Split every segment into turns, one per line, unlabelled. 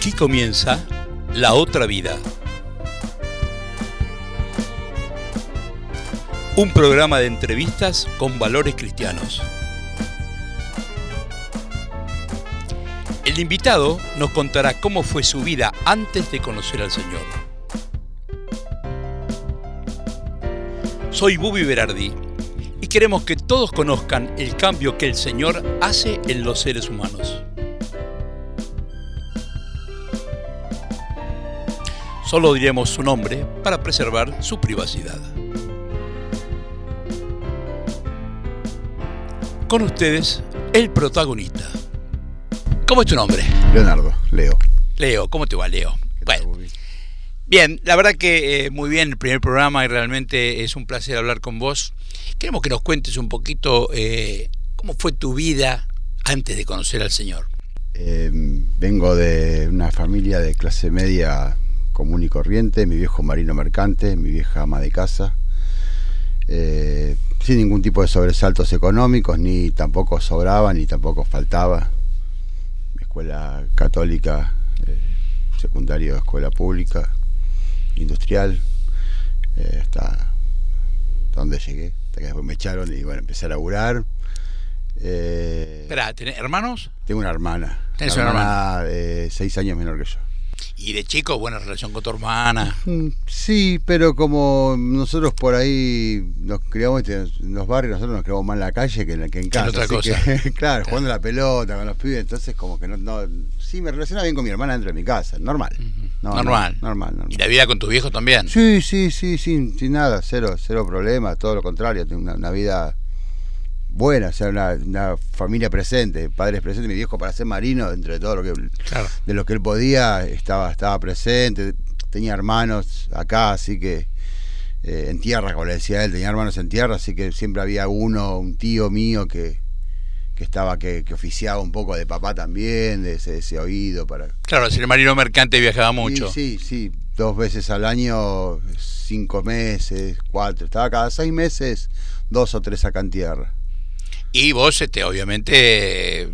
Aquí comienza La Otra Vida. Un programa de entrevistas con valores cristianos. El invitado nos contará cómo fue su vida antes de conocer al Señor. Soy Bubi Berardi y queremos que todos conozcan el cambio que el Señor hace en los seres humanos. Solo diremos su nombre para preservar su privacidad. Con ustedes, el protagonista. ¿Cómo es tu nombre?
Leonardo, Leo.
Leo, ¿cómo te va, Leo? Bueno, bien, la verdad que eh, muy bien el primer programa y realmente es un placer hablar con vos. Queremos que nos cuentes un poquito eh, cómo fue tu vida antes de conocer al Señor.
Eh, vengo de una familia de clase media común y corriente, mi viejo marino mercante, mi vieja ama de casa, eh, sin ningún tipo de sobresaltos económicos, ni tampoco sobraba, ni tampoco faltaba. Escuela católica, eh, secundario, escuela pública, industrial, eh, hasta donde llegué, hasta que después me echaron y bueno, empecé a laburar.
Eh, Espera, ¿tenés hermanos?
Tengo una hermana.
¿Tenés una hermana?
eh, seis años menor que yo.
¿Y de chico buena relación con tu hermana?
Sí, pero como nosotros por ahí nos criamos este, en los barrios, nosotros nos criamos más en la calle que en, que en casa.
otra
así
cosa.
que, claro, jugando la pelota con los pibes, entonces como que no, no sí me relacionaba bien con mi hermana dentro de mi casa, normal. No,
normal.
no, normal, normal.
¿Y la vida con tus viejos también?
Sí, sí, sí, sin, sin nada, cero, cero problema, todo lo contrario, tengo una, una vida buena, o sea, una, una familia presente, padres presentes, mi viejo para ser marino, dentro de todo lo que
Claro.
de lo que él podía, estaba, estaba presente, tenía hermanos acá, así que eh, en tierra, como le decía él, tenía hermanos en tierra, así que siempre había uno, un tío mío que, que estaba, que, que oficiaba un poco de papá también, de ese, ese oído para...
Claro, si el marino mercante viajaba mucho.
Sí, sí, sí, dos veces al año, cinco meses, cuatro, estaba cada seis meses, dos o tres acá en tierra.
Y vos, este, obviamente,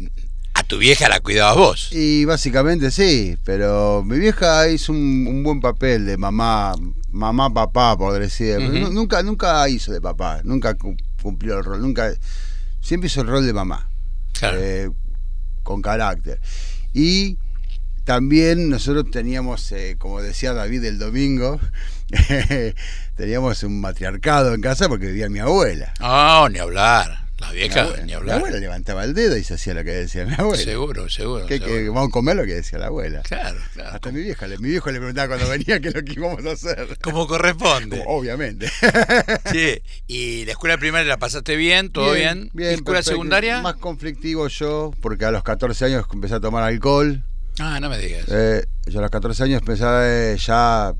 a tu vieja la cuidabas vos.
Y básicamente sí, pero mi vieja hizo un, un buen papel de mamá, mamá, papá, por decir. Nu- Nunca, nunca hizo de papá, nunca cu- cumplió el rol, nunca, siempre hizo el rol de mamá,
Claro.
eh, con carácter. Y también nosotros teníamos, eh, como decía David el domingo, teníamos un matriarcado en casa porque vivía mi abuela.
No, ni hablar. La
Mi
vieja,
abuela,
ni
mi
hablar.
abuela levantaba el dedo y se hacía lo que decía mi abuela.
Seguro, seguro.
Que, que vamos a comer lo que decía la abuela.
Claro, claro.
Hasta mi vieja, mi viejo le preguntaba cuando venía qué es lo que íbamos a hacer.
Como corresponde.
Como, Obviamente.
Sí. ¿Y la escuela primaria la pasaste bien? ¿Todo bien? ¿Y escuela
perfecto.
secundaria?
Más conflictivo yo, porque a los 14 años empecé a tomar alcohol.
Ah, no me digas.
Eh, yo a los 14 años empecé eh, ya...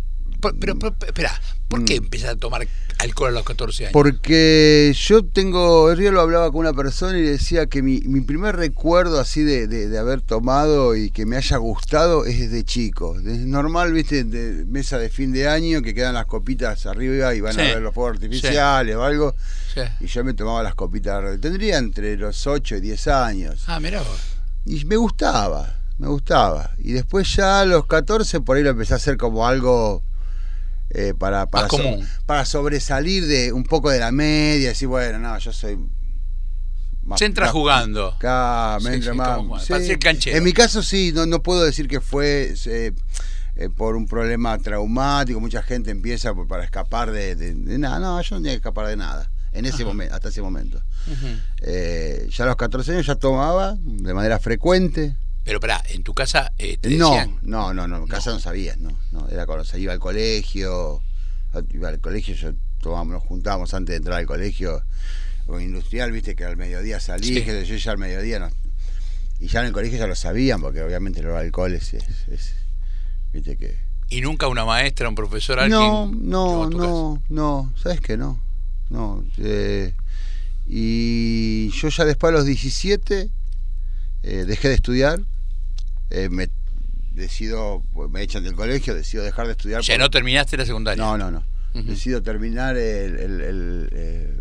Por- pero, pero, espera, ¿por qué
Mm.
empezaste a tomar alcohol a los 14 años?
Porque yo tengo, el día lo hablaba con una persona y decía que mi, mi primer recuerdo así de, de- de haber tomado y que me haya gustado es desde chico. Es normal, viste, de mesa de fin de año que quedan las copitas arriba y van
Sí,
a ver los fuegos artificiales o algo.
Sí.
Y yo me tomaba las copitas, tendría entre los 8 y 10 años.
Ah, mira vos.
Y me gustaba, me gustaba. Y después ya a los 14 por ahí lo empecé a hacer como algo eh, para, para, so- para sobresalir de un poco de la media, decir, bueno, no, yo soy... más-
Se entra
más-
jugando.
Acá, me
Sí,
entra
sí,
más-
como-
sí.
para ser canchero.
En mi caso sí, no, no puedo decir que fue eh, eh, por un problema traumático, mucha gente empieza por- para escapar de, de- de nada, no, yo no tenía que escapar de nada, en ese momento, hasta ese momento. Eh, ya a los 14 años ya tomaba de manera frecuente.
Pero pará, en tu casa eh, te
No,
decían.
no, no, no, en casa no, sabías, no, no, era cuando se iba al colegio, iba al colegio, yo tomábamos, nos juntábamos antes de entrar al colegio con industrial, viste que al mediodía salí,
Sí.
que yo ya al mediodía no, y ya en el colegio ya lo sabían, porque obviamente el alcohol es, es, es- viste que...
¿Y nunca una maestra, un profesor, alguien?
No, no, no, no, sabes que no, no, eh, y yo ya después a los 17 eh, dejé de estudiar, eh, me decido, pues, me echan del colegio, decido dejar de estudiar.
Ya
por-
no terminaste la secundaria.
no, no, no. Decido terminar el, el- el, eh,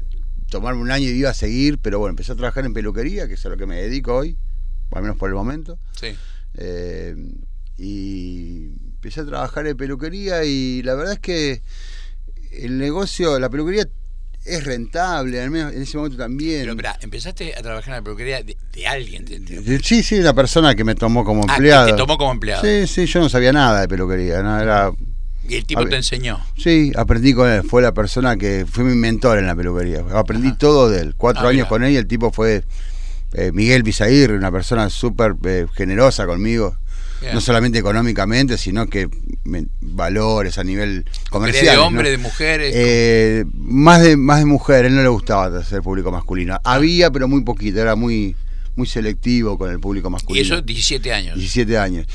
tomarme un año y iba a seguir, pero bueno, empecé a trabajar en peluquería, que es a lo que me dedico hoy, al menos por el momento.
Sí.
Eh, y empecé a trabajar en peluquería y la verdad es que el negocio, la peluquería es rentable, al menos en ese momento también.
Pero espera, empezaste a trabajar en la peluquería de, alguien.
sí, sí, una persona que me tomó como ah, empleado.
Que te tomó como empleado.
Sí, sí, yo no sabía nada de peluquería, no era
y el tipo te enseñó.
Sí, aprendí con él. Fue la persona que fue mi mentor en la peluquería. Aprendí todo de él. Cuatro ah, años con él y el tipo fue eh, Miguel Bisair, una persona súper eh, generosa conmigo. No solamente económicamente, sino que valores a nivel comercial.
¿De hombres, de mujeres?
Eh, más de más de mujeres, no le gustaba hacer público masculino. Había, pero muy poquito, era muy muy selectivo con el público masculino.
Y eso 17 años.
17 años.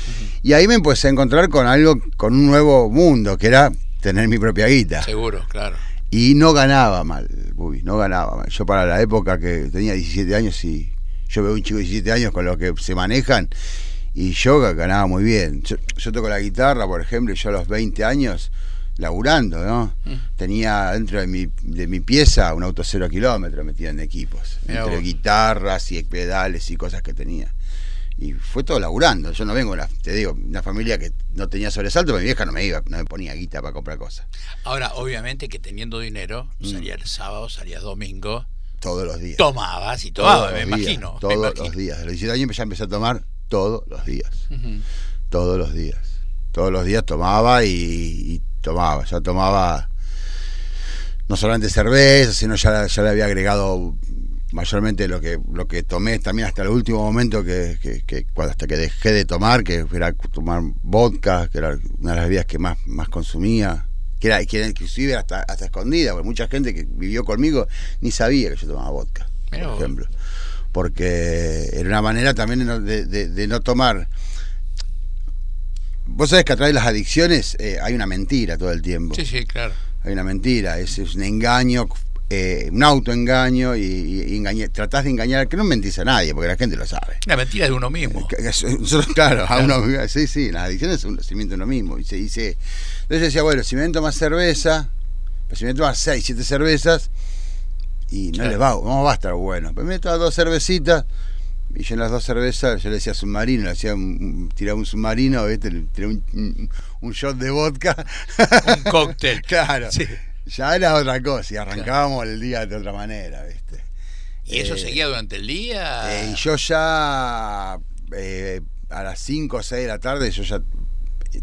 Y ahí me empecé a encontrar con algo, con un nuevo mundo, que era tener mi propia guita.
Seguro, claro.
Y no ganaba mal, Bubi, no ganaba mal. Yo para la época que tenía 17 años y yo veo un chico de 17 años con los que se manejan y yo ganaba muy bien. Yo, yo toco la guitarra, por ejemplo, y yo a los 20 años laburando, ¿no? Mm. Tenía dentro de mi, de mi pieza un auto cero kilómetros metido en equipos, entre guitarras y pedales y cosas que tenía. Y fue todo laburando. Yo no vengo, una, te digo, una familia que no tenía sobresalto, mi vieja no me iba, no me ponía guita para comprar cosas.
Ahora, obviamente que teniendo dinero, mm. salía el sábado, salía el domingo.
Todos los días.
Tomabas y todo, me, imagino,
todos los días. De los 17 años ya empecé a tomar todos los días. Todos los días. Todos los días tomaba y tomaba, ya tomaba no solamente cerveza, sino ya, ya le había agregado mayormente lo que lo que tomé también hasta el último momento que, que, cuando hasta que dejé de tomar que era tomar vodka que era una de las bebidas que más más consumía que era que inclusive hasta hasta escondida porque mucha gente que vivió conmigo ni sabía que yo tomaba vodka por ejemplo porque era una manera también de, de no tomar Vos sabés que a través de las adicciones eh, hay una mentira todo el tiempo.
Sí, sí, claro.
Hay una mentira, es, un engaño, eh, un autoengaño y, tratás de engañar, que no mentís a nadie, porque la gente lo sabe.
La mentira de uno mismo.
claro, a uno sí, sí, las adicciones se miente uno mismo. Y se dice, entonces decía, bueno, si me tomo más cerveza, pues si me tomo seis, siete cervezas, y no les va, no va a estar bueno. Pero me tomo dos cervecitas, y yo en las dos cervezas, yo le decía submarino, le hacía un, tiraba un submarino, ¿viste? le tiraba un, un, shot de vodka.
Un cóctel.
claro. Ya era otra cosa y arrancábamos el día de otra manera, ¿viste?
¿Y eso eh, seguía durante el día?
Eh, y yo ya eh, a las 5 o 6 de la tarde yo ya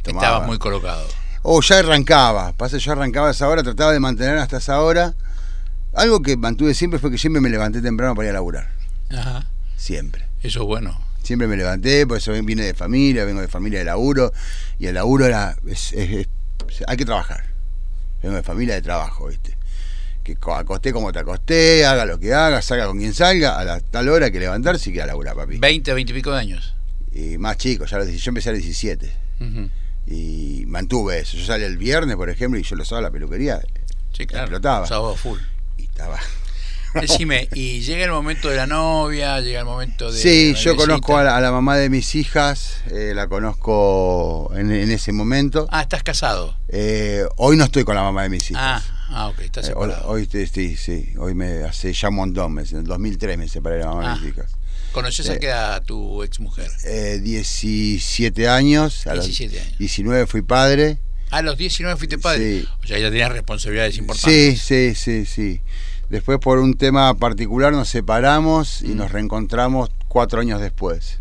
tomaba. Estabas muy colocado.
O ya arrancaba, pasa, yo arrancaba a esa hora, trataba de mantener hasta esa hora. Algo que mantuve siempre fue que siempre me levanté temprano para ir a laburar. Ajá siempre.
Eso es bueno.
Siempre me levanté, por eso vine de familia, vengo de familia de laburo, y el laburo era, hay que trabajar. Vengo de familia de trabajo, ¿viste? Que acosté como te acosté, haga lo que haga, salga con quien salga, a la tal hora que levantarse y que a laburar, papi.
20, 20 y pico de años.
Y más chico, ya yo empecé a los 17. Y mantuve eso. Yo salí el viernes, por ejemplo, y yo lo usaba la peluquería.
Sí, claro. Explotaba. Sábado full.
Estaba
Decime, ¿y llega el momento de la novia? ¿Llega el momento de.?
Sí, yo conozco a la, mamá de mis hijas, eh, la conozco en, ese momento.
Ah, ¿estás casado?
Eh, hoy no estoy con la mamá de mis hijas.
Ah, ah ok, estás
eh,
separado.
hoy, sí, sí, hoy me hace ya un montón, en el 2003 me separé de la mamá de mis ah. hijas.
¿Conoces a qué edad tu ex mujer?
17 años. 17 años. 19 fui padre.
A los 19 fuiste padre. Sí. O sea, ya tenías responsabilidades
importantes. Sí, sí, sí, sí. Después por un tema particular nos separamos y mm. nos reencontramos cuatro años después,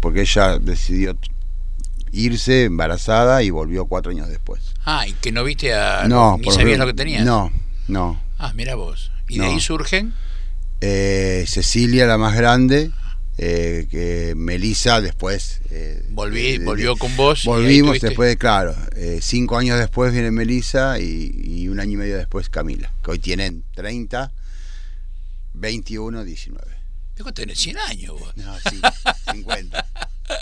porque ella decidió irse embarazada y volvió cuatro años después.
Ah, y que no viste a... No, ni sabías lo que tenía.
No, no.
Ah, mira vos. ¿Y de ahí surgen?
Eh, Cecilia, la más grande, eh, que Melissa después...
Eh, Volví, volvió con vos.
Volvimos después, claro, eh, cinco años después viene Melissa y, un año y medio después Camila, que hoy tienen 30, 21, 19.
¿Qué tenés 100 años vos?
No, sí, 50.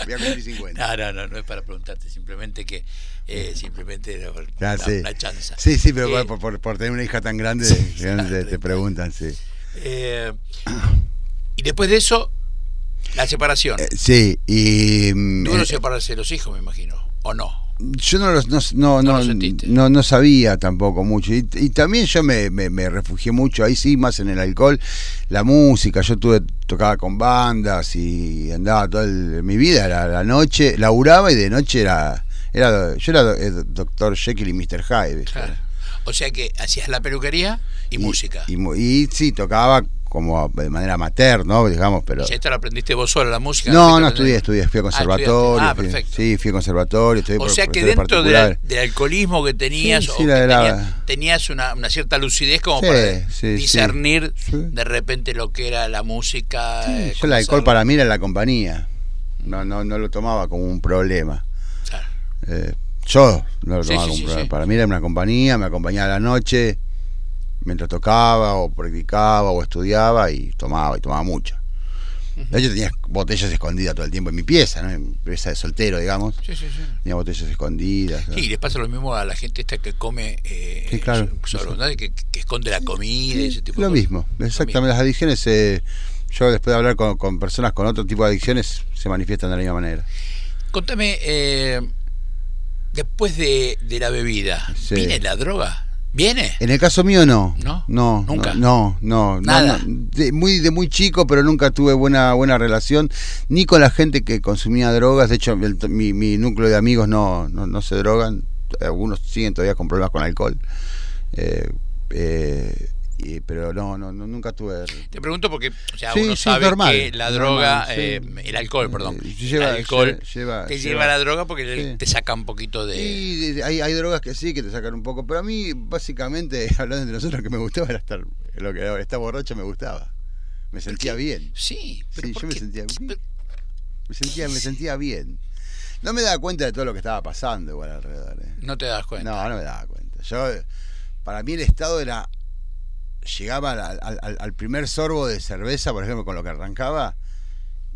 Voy a cumplir 50.
No, no, no, no es para preguntarte, simplemente que eh, simplemente
la, sí.
chanza.
Sí, sí, pero por, por, tener una hija tan grande, te, preguntan, sí.
y después de eso, la separación.
Eh, sí, y.
Mm, Tú no eh, separarse de los hijos, me imagino, ¿o no?
Yo no, los, no, no, no, no, no, sabía tampoco mucho. Y, también yo me, me, refugié mucho, ahí sí, más en el alcohol. la música, yo tuve, tocaba con bandas y andaba toda mi vida, era la noche, laburaba y de noche era, era yo era doctor Jekyll y Mr. Hyde.
O sea que hacías la peluquería y, música.
Y, y, sí, tocaba como de manera amateur, ¿no? Digamos, pero...
¿Y esto lo aprendiste vos sola, la música?
No, no estudié, estudié, fui a ah, conservatorio. Ah, perfecto. sí, fui a conservatorio.
o sea que dentro del, alcoholismo que tenías, tenías, una, cierta lucidez como para discernir de repente lo que era la música.
Eh, yo el alcohol para mí era la compañía. No, no, no lo tomaba como un problema. Claro. Eh, yo no lo tomaba como un problema. Para mí era una compañía, me acompañaba a la noche mientras tocaba o practicaba o estudiaba y tomaba y tomaba mucho. De hecho tenía botellas escondidas todo el tiempo en mi pieza, ¿no? En pieza de soltero, digamos. Sí, sí, sí. Tenía botellas escondidas.
Sí, y les pasa lo mismo a la gente esta que come eh,
sí, claro,
que, esconde la comida y ese tipo
lo mismo, exactamente. Las adicciones, eh, yo después de hablar con, personas con otro tipo de adicciones, se manifiestan de la misma manera.
Contame, eh, después de, de la bebida, ¿viene la droga? ¿Viene?
En el caso mío no. ¿No? No, nunca. No, no,
Nada.
de, muy, de muy chico, pero nunca tuve buena, buena relación, ni con la gente que consumía drogas. De hecho, mi, mi, núcleo de amigos no, no, no, se drogan. Algunos siguen todavía con problemas con alcohol. Eh, eh, pero no, no, nunca tuve.
Te pregunto porque o sea, uno sabe que la droga, eh, el alcohol, perdón, el alcohol te lleva, la droga porque te saca un poquito de.
Sí, hay, hay drogas que sí que te sacan un poco, pero a mí, básicamente, hablando de nosotros, lo que me gustaba era estar. Lo que estar borracho me gustaba. Me sentía bien.
Sí,
sí yo me sentía bien. Me sentía, me sentía bien. No me daba cuenta de todo lo que estaba pasando igual alrededor. ¿eh?
No te das cuenta.
No, no me daba cuenta. Yo, para mí el estado era llegaba al, primer sorbo de cerveza, por ejemplo, con lo que arrancaba,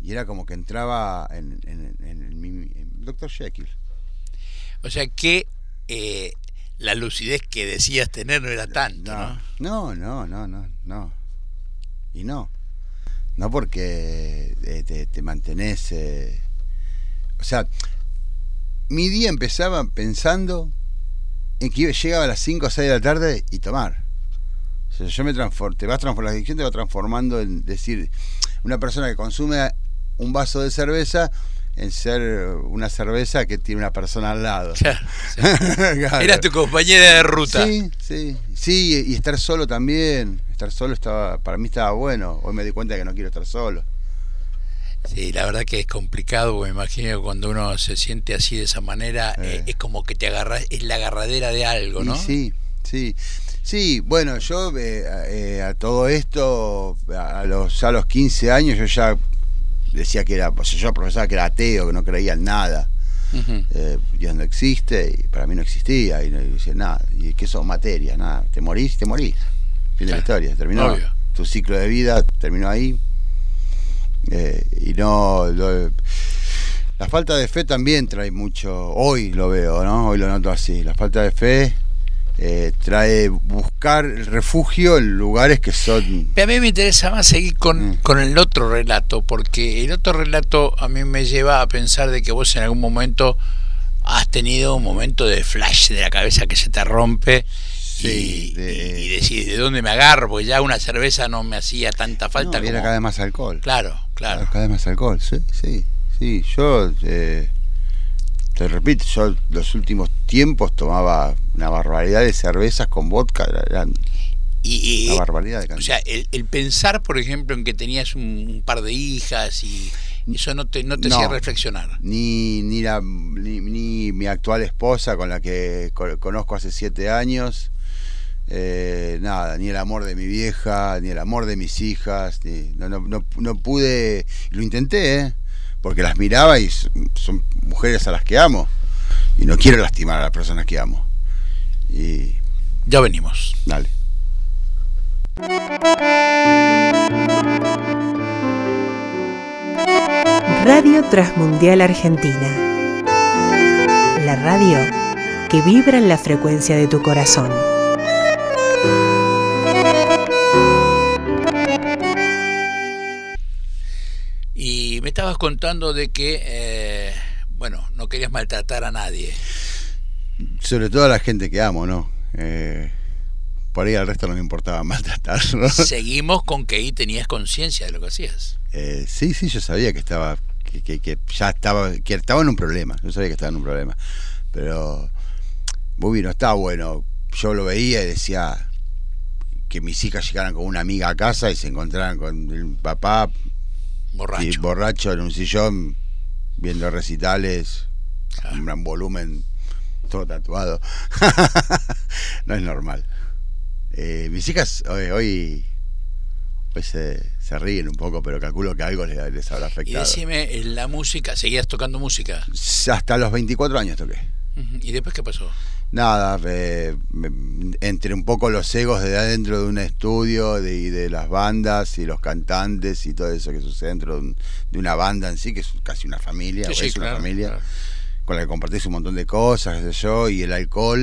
y era como que entraba en, el Dr. Jekyll.
O sea que eh, la lucidez que decías tener no era tanto,
¿no? No, no, no, no, Y no. No porque eh, te, te, mantenés... Eh, o sea, mi día empezaba pensando en que llegaba a las 5 o 6 de la tarde y tomar yo me transformo, te vas transformando, la adicción te va transformando en decir, una persona que consume un vaso de cerveza en ser una cerveza que tiene una persona al lado.
Era tu compañera de ruta.
Sí, sí, sí, y estar solo también. Estar solo estaba, para mí estaba bueno. Hoy me di cuenta que no quiero estar solo.
Sí, la verdad que es complicado, me imagino que cuando uno se siente así de esa manera, eh, eh. es como que te agarras, es la agarradera de algo, ¿no?
sí, sí. Sí, bueno, yo eh, eh, a todo esto, a los, a los 15 años, yo ya decía que era, pues yo profesaba que era ateo, que no creía en nada. Eh, Dios no existe, y para mí no existía, y no decía nada, y que son materia, nada, te morís, te morís. Fin de la historia, terminó. Tu ciclo de vida terminó ahí. y no. la falta de fe también trae mucho. Hoy lo veo, ¿no? Hoy lo noto así. La falta de fe eh, trae buscar refugio en lugares que son...
A mí me interesa más seguir con, mm. con, el otro relato, porque el otro relato a mí me lleva a pensar de que vos en algún momento has tenido un momento de flash de la cabeza que se te rompe y, de... decís, ¿de dónde me agarro? Porque ya una cerveza no me hacía tanta falta.
No, como... cada vez más alcohol.
Claro, claro.
Cada vez más alcohol, sí, sí. sí. Yo... Eh te repito, yo los últimos tiempos tomaba una barbaridad de cervezas con vodka, eran
y, una barbaridad de cantidad. O sea, el, pensar, por ejemplo, en que tenías un, par de hijas y eso no te, no te hacía reflexionar.
Ni, ni, la, ni, mi actual esposa, con la que conozco hace siete años, eh, nada, ni el amor de mi vieja, ni el amor de mis hijas, no, no, no, no pude, lo intenté, ¿eh? Porque las miraba y son mujeres a las que amo y no quiero lastimar a las personas que amo. Y
ya venimos.
Dale.
Radio Transmundial Argentina. La radio que vibra en la frecuencia de tu corazón.
Estabas contando de que, eh, bueno, no querías maltratar a nadie.
Sobre todo a la gente que amo, ¿no? Eh, por ahí al resto no me importaba maltratarlo.
Seguimos con que ahí tenías conciencia de lo que hacías.
Eh, sí, sí, yo sabía que estaba, que, que, ya estaba, que estaba en un problema. Yo sabía que estaba en un problema. Pero, muy no estaba bueno. Yo lo veía y decía que mis hijas llegaran con una amiga a casa y se encontraran con el papá
borracho,
y borracho en un sillón viendo recitales, un gran volumen, todo tatuado. no es normal. Eh, mis hijas hoy, hoy, se, se, ríen un poco, pero calculo que algo les, les habrá afectado.
Y decime, la música, ¿seguías tocando música?
Hasta los 24 años toqué.
¿Y después qué pasó?
Nada, eh, entre un poco los egos de adentro de un estudio de, de las bandas y los cantantes y todo eso que sucede dentro de, una banda en sí, que es casi una familia,
sí,
es
una
familia con la que compartís un montón de cosas, qué sé yo, y el alcohol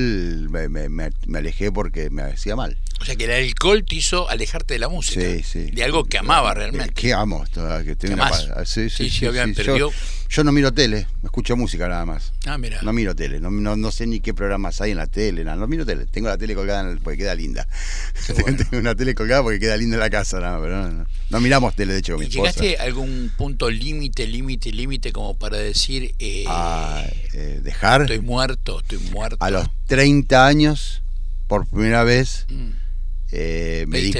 me, me, me, alejé porque me hacía mal.
O sea que el alcohol te hizo alejarte de la música.
Sí, sí.
De algo que amaba realmente.
Que amo. Que tengo
una...
Sí, sí,
sí, obviamente. Yo,
yo, no miro tele, escucho música nada más.
Ah, mira.
No miro tele, no, no, no sé ni qué programas hay en la tele, nada. no miro tele. Tengo la tele colgada porque queda linda. Tengo una tele colgada porque queda linda en la casa, nada, pero no, no, miramos tele, de hecho, mi
¿Llegaste a algún punto límite, límite, límite como para decir... Eh,
ah, eh, dejar...
Estoy muerto, estoy muerto.
A los 30 años, por primera vez... Mm eh, me di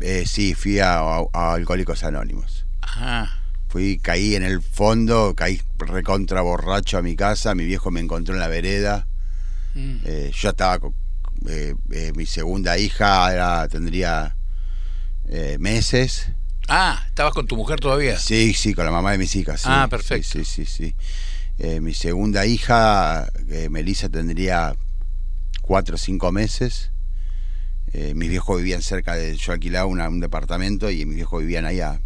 eh, sí, fui a, Alcohólicos Anónimos.
Ajá.
Fui, caí en el fondo, caí recontra borracho a mi casa, mi viejo me encontró en la vereda. Mm. Eh, yo estaba con eh, mi segunda hija, era, tendría meses.
Ah, ¿estabas con tu mujer todavía?
Sí, sí, con la mamá de mis hijas.
ah, perfecto.
Sí, sí, sí. mi segunda hija, Melissa, tendría cuatro o cinco meses. Eh, mis viejos vivían cerca de. Yo alquilaba un departamento y mis viejos vivían ahí a,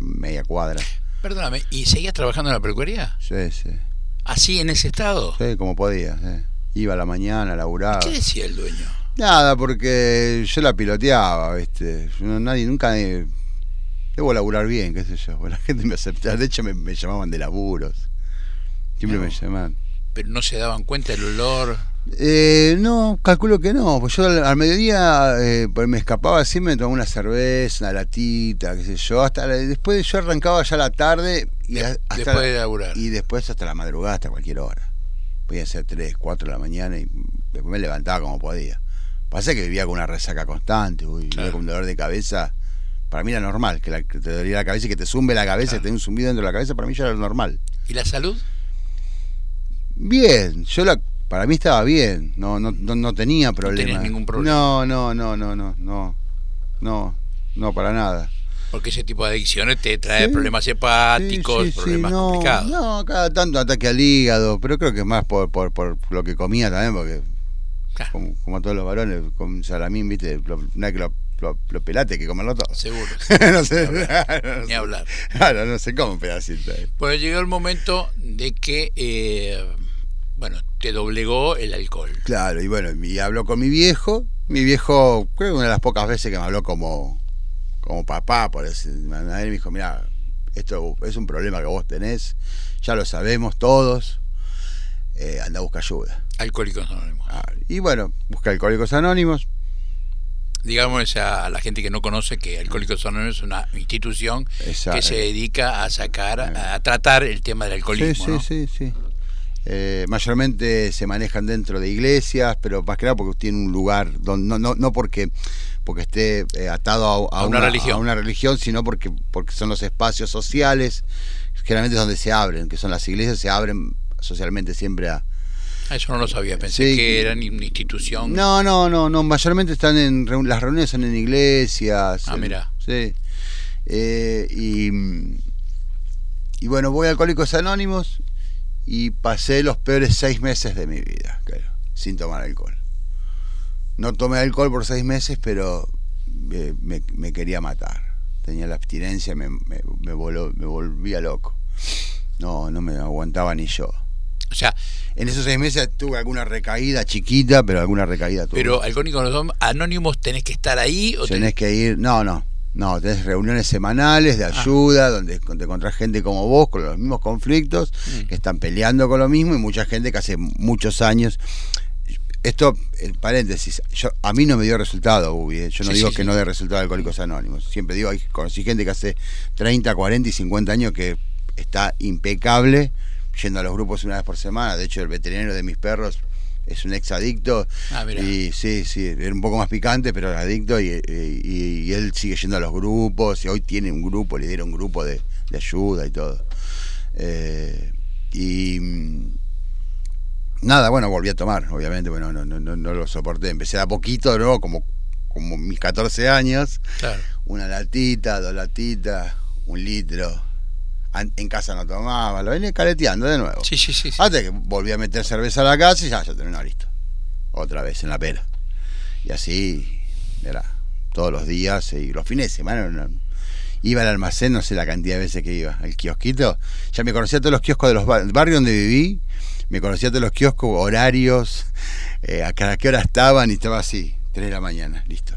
media cuadra.
Perdóname, ¿y seguías trabajando en la peluquería?
Sí, sí.
¿Así en ese estado?
Sí, como podía. Iba a la mañana, laburaba.
¿Qué decía el dueño?
Nada, porque yo la piloteaba, ¿viste? nadie, nunca. debo laburar bien, qué sé yo. La gente me aceptaba. De hecho, me, llamaban de laburos. Siempre me llamaban.
Pero no se daban cuenta del olor.
Eh, no, calculo que no. Pues yo al, mediodía eh, pues me escapaba así, me tomaba una cerveza, una latita, qué sé yo. Hasta después yo arrancaba ya la tarde y
después de laburar.
Y después hasta la madrugada, hasta cualquier hora. Podía ser 3, 4 de la mañana y después me levantaba como podía. Pasa que vivía con una resaca constante, vivía con un dolor de cabeza. Para mí era normal, que, te dolía la cabeza y que te zumbe la cabeza, que te un zumbido dentro de la cabeza, para mí ya era normal.
¿Y la salud?
Bien, yo la para mí estaba bien, no, no, no, tenía problema.
No ningún problema.
No, no, no, no, no, no, no, no, para nada.
Porque ese tipo de adicciones te trae problemas hepáticos, problemas complicados.
No, cada tanto ataque al hígado, pero creo que más por, por, por lo que comía también, porque como, como, todos los varones, con salamín, viste, una que lo, lo, pelate que comerlo todo.
Seguro.
no sé,
ni hablar.
Claro, no sé cómo pedacito.
Pues llegó el momento de que eh, bueno, te doblegó el alcohol.
Claro, y bueno, y habló con mi viejo. Mi viejo, creo que una de las pocas veces que me habló como, como papá, por decir, me dijo, mira, esto es un problema que vos tenés, ya lo sabemos todos, eh, anda a buscar ayuda.
Alcohólicos Anónimos.
Ah, y bueno, busca Alcohólicos Anónimos.
Digamos a la gente que no conoce que Alcohólicos Anónimos es una institución que se dedica a sacar, a tratar el tema del alcoholismo.
Sí, sí, sí, sí. Eh, mayormente se manejan dentro de iglesias, pero más que nada porque tiene un lugar, donde, no, no, no porque, porque esté eh, atado a, una, religión. a, una, religión. sino porque, porque son los espacios sociales, generalmente es donde se abren, que son las iglesias, se abren socialmente siempre a...
Ah, eso no lo sabía, pensé que eran una institución.
No, no, no, no, mayormente están en, las reuniones son en iglesias.
Ah, mira.
Sí. Eh, y, y bueno, voy a Alcohólicos Anónimos y pasé los peores seis meses de mi vida, claro, sin tomar alcohol. No tomé alcohol por seis meses, pero me, quería matar. Tenía la abstinencia, me, me, me, me volvía loco. No, no me aguantaba ni yo.
O sea,
en esos seis meses tuve alguna recaída chiquita, pero alguna recaída tuve.
Pero Alcohólicos Anónimos tenés que estar ahí o
tenés que ir, no, no, no, tenés reuniones semanales de ah. ayuda, donde te encontrás gente como vos con los mismos conflictos, mm. que están peleando con lo mismo, y mucha gente que hace muchos años. esto, en paréntesis, yo, a mí no me dio resultado, Ubi. ¿eh? Yo no digo que no dé resultado de Alcohólicos Anónimos. Siempre digo, hay, conocí gente que hace 30, 40 y 50 años que está impecable, yendo a los grupos una vez por semana. De hecho, el veterinario de mis perros es un ex adicto. Ah, y sí, sí, era un poco más picante, pero era adicto y, él sigue yendo a los grupos y hoy tiene un grupo, lidera un grupo de, ayuda y todo. Eh, y mm, nada, bueno, volví a tomar, obviamente, bueno, no, no, no, lo soporté. Empecé a poquito, ¿no? Como, como mis 14 años. Una latita, dos latitas, un litro. En casa no tomaba, lo venía caleteando de nuevo.
Sí, sí, sí.
Hasta que volví a meter cerveza a la casa y ya, ya terminó listo. Otra vez en la pera. Y así, era, todos los días y los fines de semana. iba al almacén, no sé la cantidad de veces que iba, al kiosquito. Ya me conocía todos los kioscos de los barrios donde viví me conocía todos los kioscos, horarios, eh, a cada qué hora estaban y estaba así, 3 de la mañana, listo.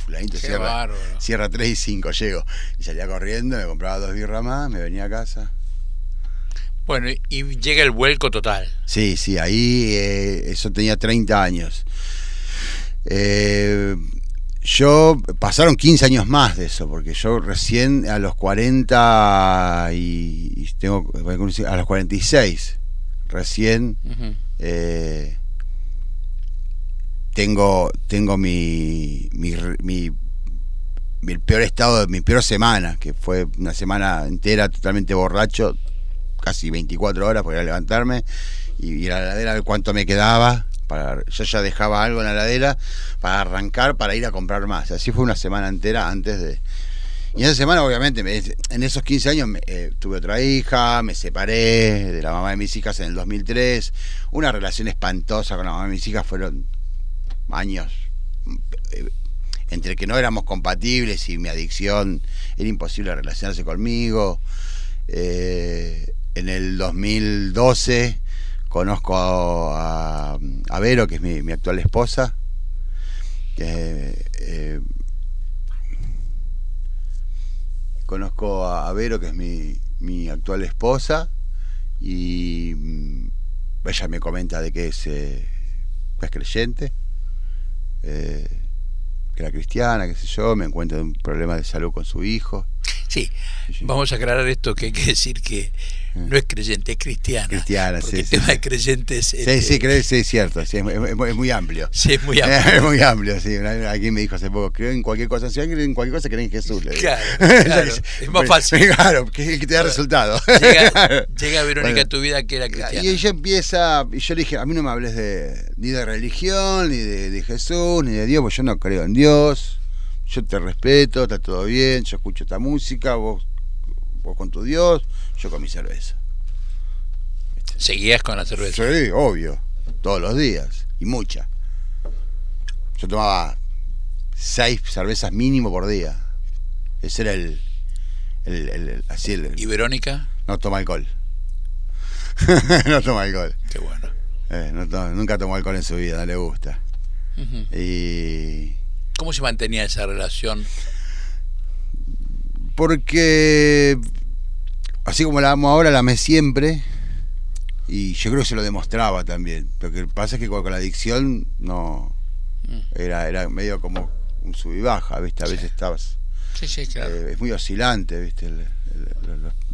Eh, fulanito cierra, cierra 3 y 5, llego. Y salía corriendo, me compraba dos birras más, me venía a casa.
Bueno, y llega el vuelco total.
Sí, sí, ahí eh, eso tenía 30 años. yo pasaron 15 años más de eso, porque yo recién a los 40 y, y tengo a los 46 recién. Eh, tengo tengo mi, mi, mi, peor estado, mi peor semana, que fue una semana entera totalmente borracho, casi 24 horas para levantarme y ir a la heladera a ver cuánto me quedaba. Para, yo ya dejaba algo en la heladera para arrancar, para ir a comprar más. Así fue una semana entera antes de, y esa semana, obviamente, en esos 15 años eh, tuve otra hija, me separé de la mamá de mis hijas en el 2003. Una relación espantosa con la mamá de mis hijas fueron años eh, entre que no éramos compatibles y mi adicción era imposible relacionarse conmigo. Eh, en el 2012 conozco a, Vero, que es mi, actual esposa. Eh, conozco a Vero, que es mi, actual esposa, y mm, ella me comenta de que es, es creyente, eh, que era cristiana, qué sé yo, me encuentro un problema de salud con su hijo.
Sí, vamos a aclarar esto que hay que decir que no es creyente, es cristiana.
Cristiana,
sí.
El
tema de creyentes.
Sí, sí, sí, sí, es cierto, sí, es, muy amplio.
Sí, es muy amplio.
es muy amplio, sí. Alguien me dijo hace poco, creo en cualquier cosa, si alguien en cualquier cosa cree en Jesús.
Claro, claro, es más fácil.
Claro, que, te da resultado.
Llega, llega Verónica a tu vida que era cristiana.
Y ella empieza, y yo le dije, a mí no me hables de, ni de religión, ni de, de Jesús, ni de Dios, porque yo no creo en Dios. Yo te respeto, está todo bien, yo escucho esta música, vos, vos con tu Dios, yo con mi cerveza.
¿Seguías con la cerveza?
Sí, obvio. Todos los días. Y mucha. Yo tomaba seis cervezas mínimo por día. Ese era el. el, así el,
¿Y Verónica?
No toma alcohol. no toma alcohol.
Qué bueno.
Eh, nunca tomó alcohol en su vida, no le gusta. Y.
¿Cómo se mantenía esa relación?
Porque. Así como la amo ahora, la amé siempre y yo creo que se lo demostraba también. Lo que pasa es que con, la adicción no. Mm. Era, era medio como un sub y baja, ¿viste? A veces estabas.
Sí, sí, claro.
Eh, es muy oscilante, ¿viste?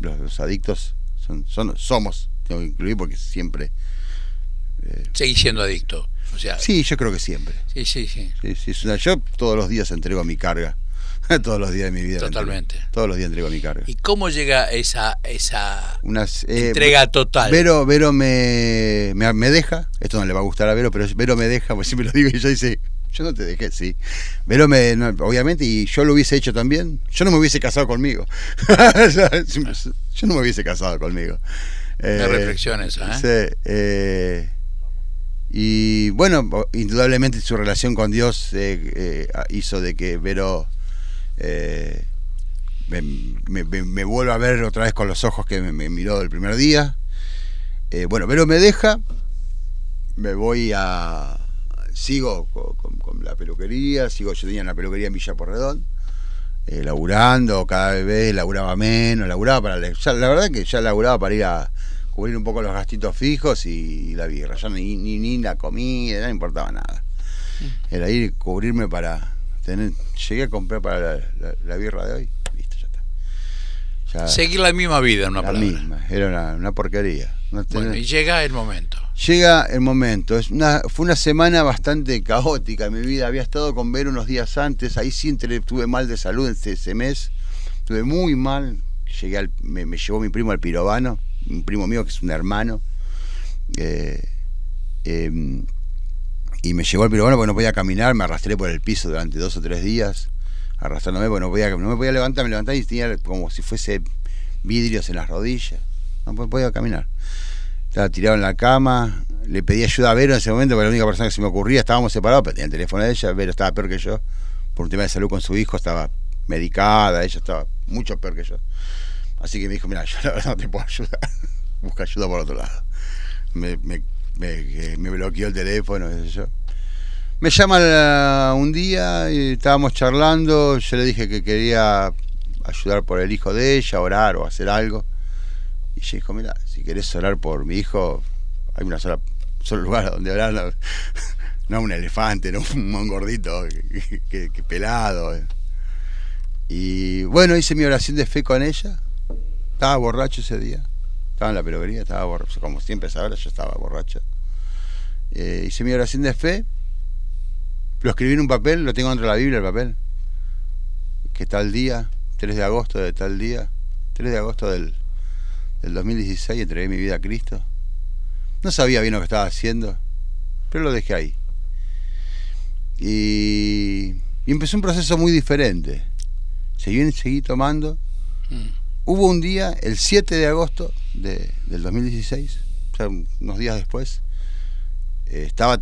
los, adictos son, son, somos, tengo que incluir porque siempre.
Eh, Seguís siendo adicto. O sea,
sí, yo creo que siempre.
Sí, sí, sí.
sí, sí yo todos los días entrego mi carga Todos los días de mi vida.
Totalmente.
Todos los días entrego mi carga.
¿Y cómo llega esa, esa eh, entrega total?
Vero, Vero me, me, deja, esto no le va a gustar a Vero, pero Vero me deja, pues siempre lo digo y yo dice, yo no te dejé, sí. Vero me, obviamente, y yo lo hubiese hecho también, yo no me hubiese casado conmigo. yo no me hubiese casado conmigo.
Eh, reflexiones, ¿eh?
Sí, eh, y bueno, indudablemente su relación con Dios eh, hizo de que Vero eh, me, me, vuelvo a ver otra vez con los ojos que me, miró el primer día. Eh, bueno, pero me deja, me voy a... Sigo con, la peluquería, sigo, yo tenía una peluquería en Villa Porredón, eh, laburando, cada vez laburaba menos, laburaba para... la verdad que ya laburaba para ir a cubrir un poco los gastitos fijos y, la birra. Ya ni, ni, ni la comida, no importaba nada. Mm. Era ir cubrirme para tener. Llegué a comprar para la, birra de hoy. Listo, ya
está. Seguir la misma vida, una
La misma, era una, porquería.
bueno, y llega el momento.
Llega el momento. Es una, fue una semana bastante caótica en mi vida. Había estado con Ver unos días antes. Ahí sí tuve mal de salud ese, ese mes. Estuve muy mal. Llegué al, me, me llevó mi primo al pirobano un primo mío que es un hermano. Eh, em, y me llevó al pirobano porque no podía caminar, me arrastré por el piso durante dos o tres días, arrastrándome porque no, podía, no me podía levantar, me levantaba y tenía como si fuese vidrios en las rodillas, no podía caminar. Estaba tirado en la cama, le pedí ayuda a Vero en ese momento, porque la única persona que se me ocurría, estábamos separados, pero tenía el teléfono de ella, Vero estaba peor que yo, por un tema de salud con su hijo, estaba medicada, ella estaba mucho peor que yo. Así que me dijo, mira, yo la verdad no te puedo ayudar. Busca ayuda por otro lado. Me, me, me, bloqueó el teléfono, qué sé yo. Me llama un día y estábamos charlando. Yo le dije que quería ayudar por el hijo de ella, orar o hacer algo. Y ella dijo, mira, si querés orar por mi hijo, hay una sola, solo lugar donde orar. No, un elefante, no un gordito que, que pelado. Y bueno, hice mi oración de fe con ella estaba borracho ese día. Estaba en la peluquería, estaba borracho. Como siempre hora yo estaba borracho. Eh, hice mi oración de fe. Lo escribí en un papel, lo tengo dentro de la Biblia el papel. Que tal día, 3 de agosto de tal día, 3 de agosto del, del 2016, entregué mi vida a Cristo. No sabía bien lo que estaba haciendo, pero lo dejé ahí. Y, y empezó un proceso muy diferente. Seguí, seguí tomando. Mm. Hubo un día, el 7 de agosto de, del 2016, o sea, unos días después, eh, estaba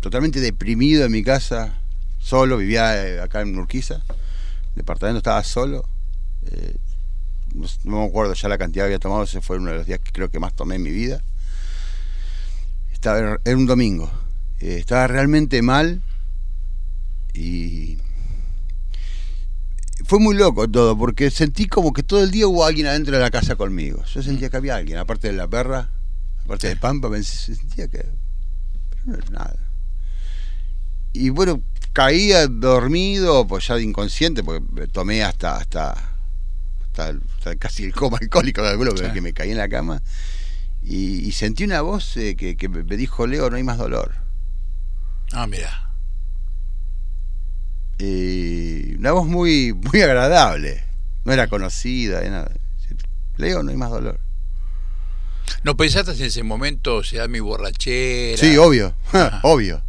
totalmente deprimido en mi casa, solo, vivía eh, acá en Urquiza, el departamento estaba solo, eh, no, me acuerdo ya la cantidad que había tomado, ese fue uno de los días que creo que más tomé en mi vida. Estaba, era un domingo, estaba realmente mal y fue muy loco todo, porque sentí como que todo el día hubo alguien adentro de la casa conmigo. Yo sentía que había alguien, aparte de la perra, aparte de Pampa, me sentía que. Pero no era nada. Y bueno, caía dormido, pues ya de inconsciente, porque tomé hasta hasta, hasta, casi el coma alcohólico de alguno, que me caí en la cama. Y, sentí una voz eh, que, que me dijo, Leo, no hay más dolor.
Ah, mira.
Y una voz muy, muy agradable. No era conocida, nada. Leo, no hay más dolor.
¿No pensaste en ese momento, sea mi borrachera?
Sí, obvio, obvio.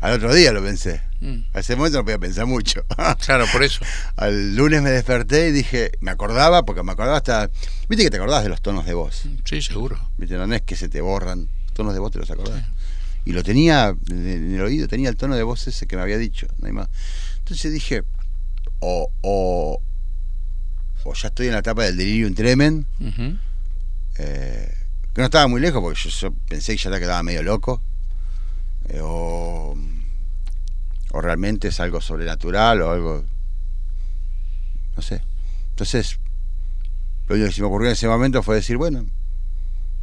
Al otro día lo pensé. Mm. A ese momento no podía pensar mucho.
claro, por eso.
Al lunes me desperté y dije, me acordaba, porque me acordaba hasta. Viste que te acordás de los tonos de voz.
Sí, seguro.
Viste, no es que se te borran. Tonos de voz te los acordás y lo tenía en el oído, tenía el tono de voz ese que me había dicho, no hay más. Entonces dije, o, o, o ya estoy en la etapa del delirium tremen, eh, que no estaba muy lejos porque yo, pensé que ya te quedaba medio loco, eh, o, o realmente es algo sobrenatural o algo, no sé. Entonces, lo único que se me ocurrió en ese momento fue decir, bueno,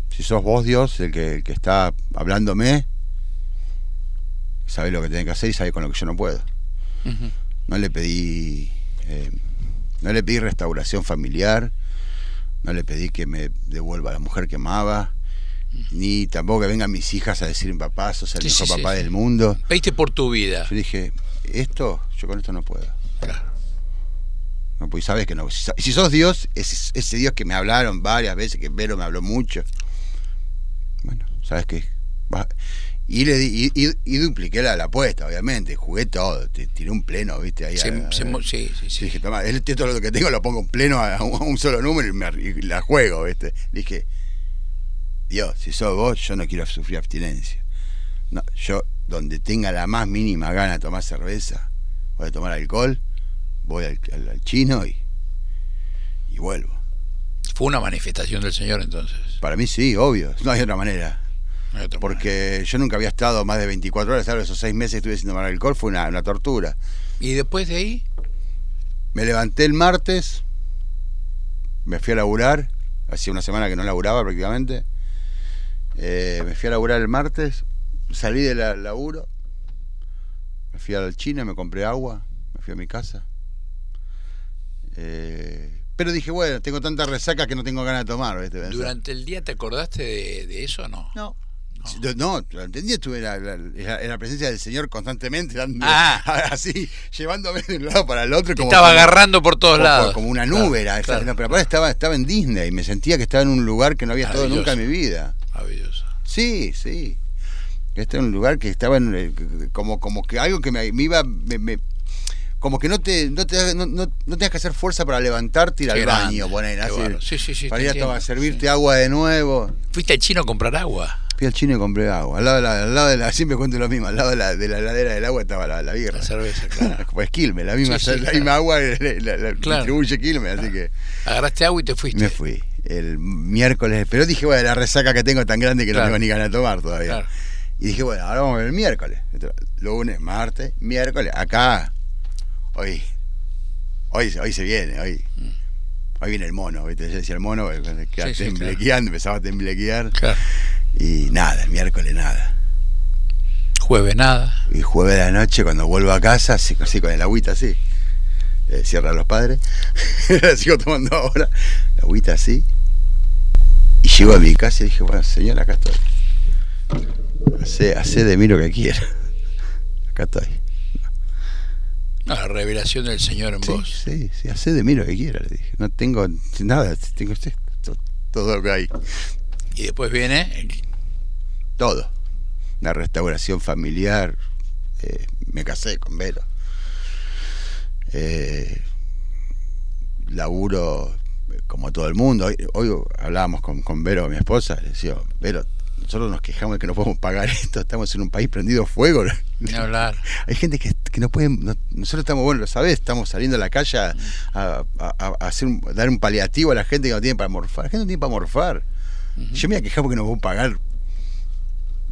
si sos vos Dios el que, el que está hablándome, sabe lo que tiene que hacer y sabe con lo que yo no puedo. No le pedí eh, no le pedí restauración familiar, no le pedí que me devuelva a la mujer que amaba, ni tampoco que vengan mis hijas a decir papá, sos el mejor papá del mundo.
Pediste por tu vida.
Yo dije, esto, yo con esto no puedo. Claro. No, pues sabes que no. Si, sos Dios, ese, ese Dios que me hablaron varias veces, que Vero me habló mucho. Bueno, sabes que y, le di, y, dupliqué la, apuesta, obviamente. Jugué todo. Tiré un pleno, ¿viste? Ahí
sí, sí, sí.
Dije, toma, este, todo lo que tengo lo pongo en pleno a, un, solo número y, me, la juego, ¿viste? Dije, Dios, si sos vos, yo no quiero sufrir abstinencia. No, yo, donde tenga la más mínima gana de tomar cerveza o de tomar alcohol, voy al, al chino y, y vuelvo.
Fue una manifestación del Señor entonces.
Para mí sí, obvio. No hay otra manera. Porque yo nunca había estado más de 24 horas, ¿sabes? Esos seis meses estuve haciendo mal alcohol fue una, tortura.
¿Y después de ahí?
Me levanté el martes, me fui a laburar, hacía una semana que no laburaba prácticamente. Eh, me fui a laburar el martes, salí del la laburo, me fui al chino, me compré agua, me fui a mi casa. Eh, pero dije, bueno, tengo tanta resaca que no tengo ganas de tomar.
¿Durante el día te acordaste de, eso o no?
No. No, durante el día estuve en la, presencia del Señor constantemente, ah. así, llevándome de un lado para el otro.
Como, estaba agarrando por todos lados.
Como una nube era. pero aparte estaba, estaba en Disney y me sentía que estaba en un lugar que no había estado nunca en mi vida.
Maravilloso.
Sí, sí. Este es un lugar que estaba en, eh, como, como que algo que me, iba, me, como que no te no, te, no, no, tenías que hacer fuerza para levantarte y ir al baño, poner así,
sí, sí, sí,
para ir a, servirte agua de nuevo.
¿Fuiste al chino a comprar agua?
Fui al chino y compré agua. Al lado de la, al lado de la siempre cuento lo mismo, al lado de la, de la heladera del agua estaba la, la birra.
La cerveza, claro.
pues Quilmes, la misma, la misma agua la, la distribuye Quilmes, así que.
Agarraste agua y te fuiste.
Me fui el miércoles, pero dije, bueno, la resaca que tengo tan grande que no tengo ni ganas de tomar todavía. Y dije, bueno, ahora vamos a ver el miércoles. Lunes, martes, miércoles, acá. Hoy, hoy, hoy se viene, hoy. Mm. Hoy viene el mono, ¿viste? Yo decía el mono, sí, temblequeando, empezaba a temblequear. Y nada, el miércoles nada.
Jueves nada.
Y jueves de la noche, cuando vuelvo a casa, así, así con el agüita así. Eh, cierra los padres. sigo tomando ahora. La agüita así. Y llego a mi casa y dije, bueno, señor, acá estoy. Hacé, de mí lo que quiera. Acá estoy.
la revelación del Señor en vos.
Sí, sí, hacé de mí lo que quiera, le dije. No tengo nada, tengo todo, lo que hay.
Y después viene...
Todo. La restauración familiar. Eh, me casé con Vero. Eh, laburo como todo el mundo. Hoy, hablábamos con, con Vero, mi esposa, le decía, Vero, nosotros nos quejamos de que no podemos pagar esto, estamos en un país prendido fuego.
Ni hablar.
Hay gente que, no puede, nosotros estamos, bueno, lo sabes, estamos saliendo a la calle a, hacer dar un paliativo a la gente que no tiene para morfar. La gente no tiene para morfar. Yo me voy a quejar porque no puedo pagar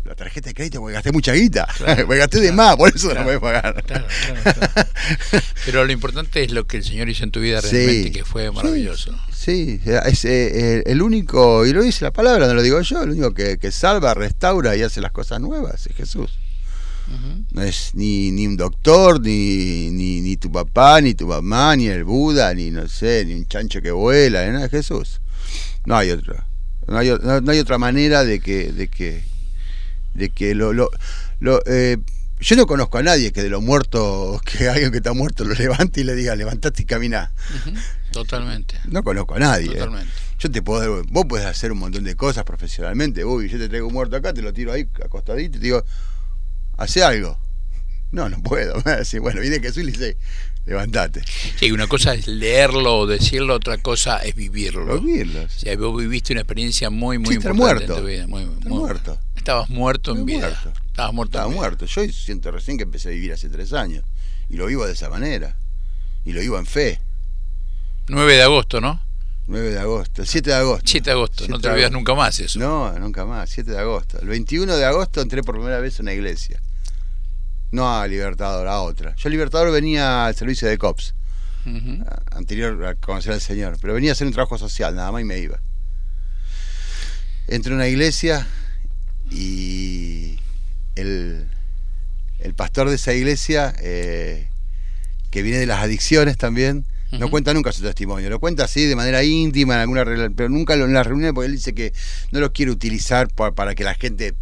la tarjeta de crédito porque gasté mucha guita, porque gasté de más, por eso no no voy a pagar.
Pero lo importante es lo que el Señor hizo en tu vida realmente, que fue maravilloso.
Sí, es eh, el único, y lo dice la palabra, no lo digo yo, el único que, salva, restaura y hace las cosas nuevas es Jesús. No es ni, ni un doctor, ni, ni, ni, tu papá, ni tu mamá, ni el Buda, ni no sé, ni un chancho que vuela, ni nada, es Jesús. No hay otra. No hay, no hay otra manera de que, de que de que lo, lo, eh, yo no conozco a nadie que de los muertos, que alguien que está muerto lo levante y le diga, levantate y camina.
Totalmente.
No conozco a nadie. ¿eh? Totalmente. Yo te puedo, vos puedes hacer un montón de cosas profesionalmente. Uy, yo te traigo un muerto acá, te lo tiro ahí acostadito y te digo, hace algo. No, no puedo. bueno, viene Jesús y le dice, levantate.
Sí, una cosa es leerlo o decirlo, otra cosa es vivirlo.
Vivirlo.
vos viviste una experiencia muy, muy
importante muerto. en tu vida. Muy, muerto.
Estabas muerto en vida. Estabas muerto.
Estaba muerto. Yo siento recién que empecé a vivir hace tres años. Y lo vivo de esa manera. Y lo vivo en fe.
9 de agosto, ¿no?
9 de agosto, el 7 de agosto.
7 de agosto, no te olvidas nunca más eso.
No, nunca más, 7 de agosto. El 21 de agosto entré por primera vez en una iglesia. No a Libertador, a otra. Yo a Libertador venía al servicio de COPS, anterior a conocer al Señor, pero venía a hacer un trabajo social, nada más y me iba. Entré en una iglesia y el, el pastor de esa iglesia, eh, que viene de las adicciones también, no cuenta nunca su testimonio, lo cuenta así de manera íntima, en alguna pero nunca en las reuniones, porque él dice que no lo quiere utilizar para que la gente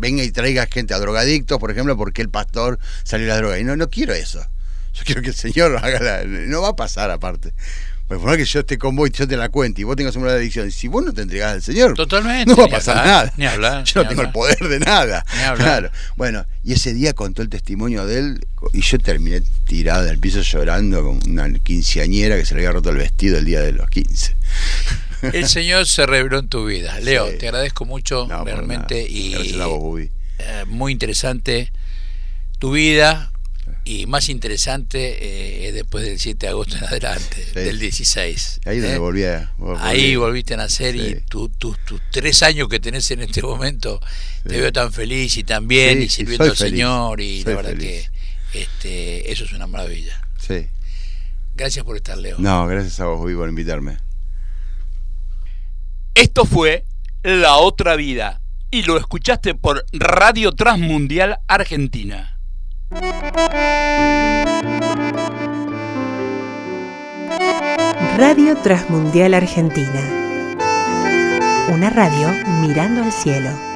venga y traiga gente a drogadictos, por ejemplo, porque el pastor salió a la droga. Y no, no quiero eso. Yo quiero que el Señor haga la... No va a pasar aparte. Pues por que yo esté con vos y yo te la cuente y vos tengas una adicción, si vos no te entregás al Señor,
Totalmente,
no va a pasar nada.
Ni hablar,
yo no tengo el poder de nada. Claro. Bueno, y ese día contó el testimonio de él y yo terminé tirado del piso llorando como una quinceañera que se le había roto el vestido el día de los quince.
El Señor se reveló en tu vida. Leo, te agradezco mucho, realmente, y eh, muy interesante tu vida y más interesante eh, después del 7 de agosto en adelante, del 16.
Ahí donde
¿eh?
volví a,
Ahí volviste a nacer y tus tres años que tenés en este momento te veo tan feliz y tan bien y sirviendo al Señor y la verdad que este, eso es una maravilla.
Sí.
Gracias por estar, Leo.
No, gracias a vos, por invitarme.
Esto fue La Otra Vida y lo escuchaste por Radio Transmundial Argentina.
Radio Transmundial Argentina. Una radio mirando al cielo.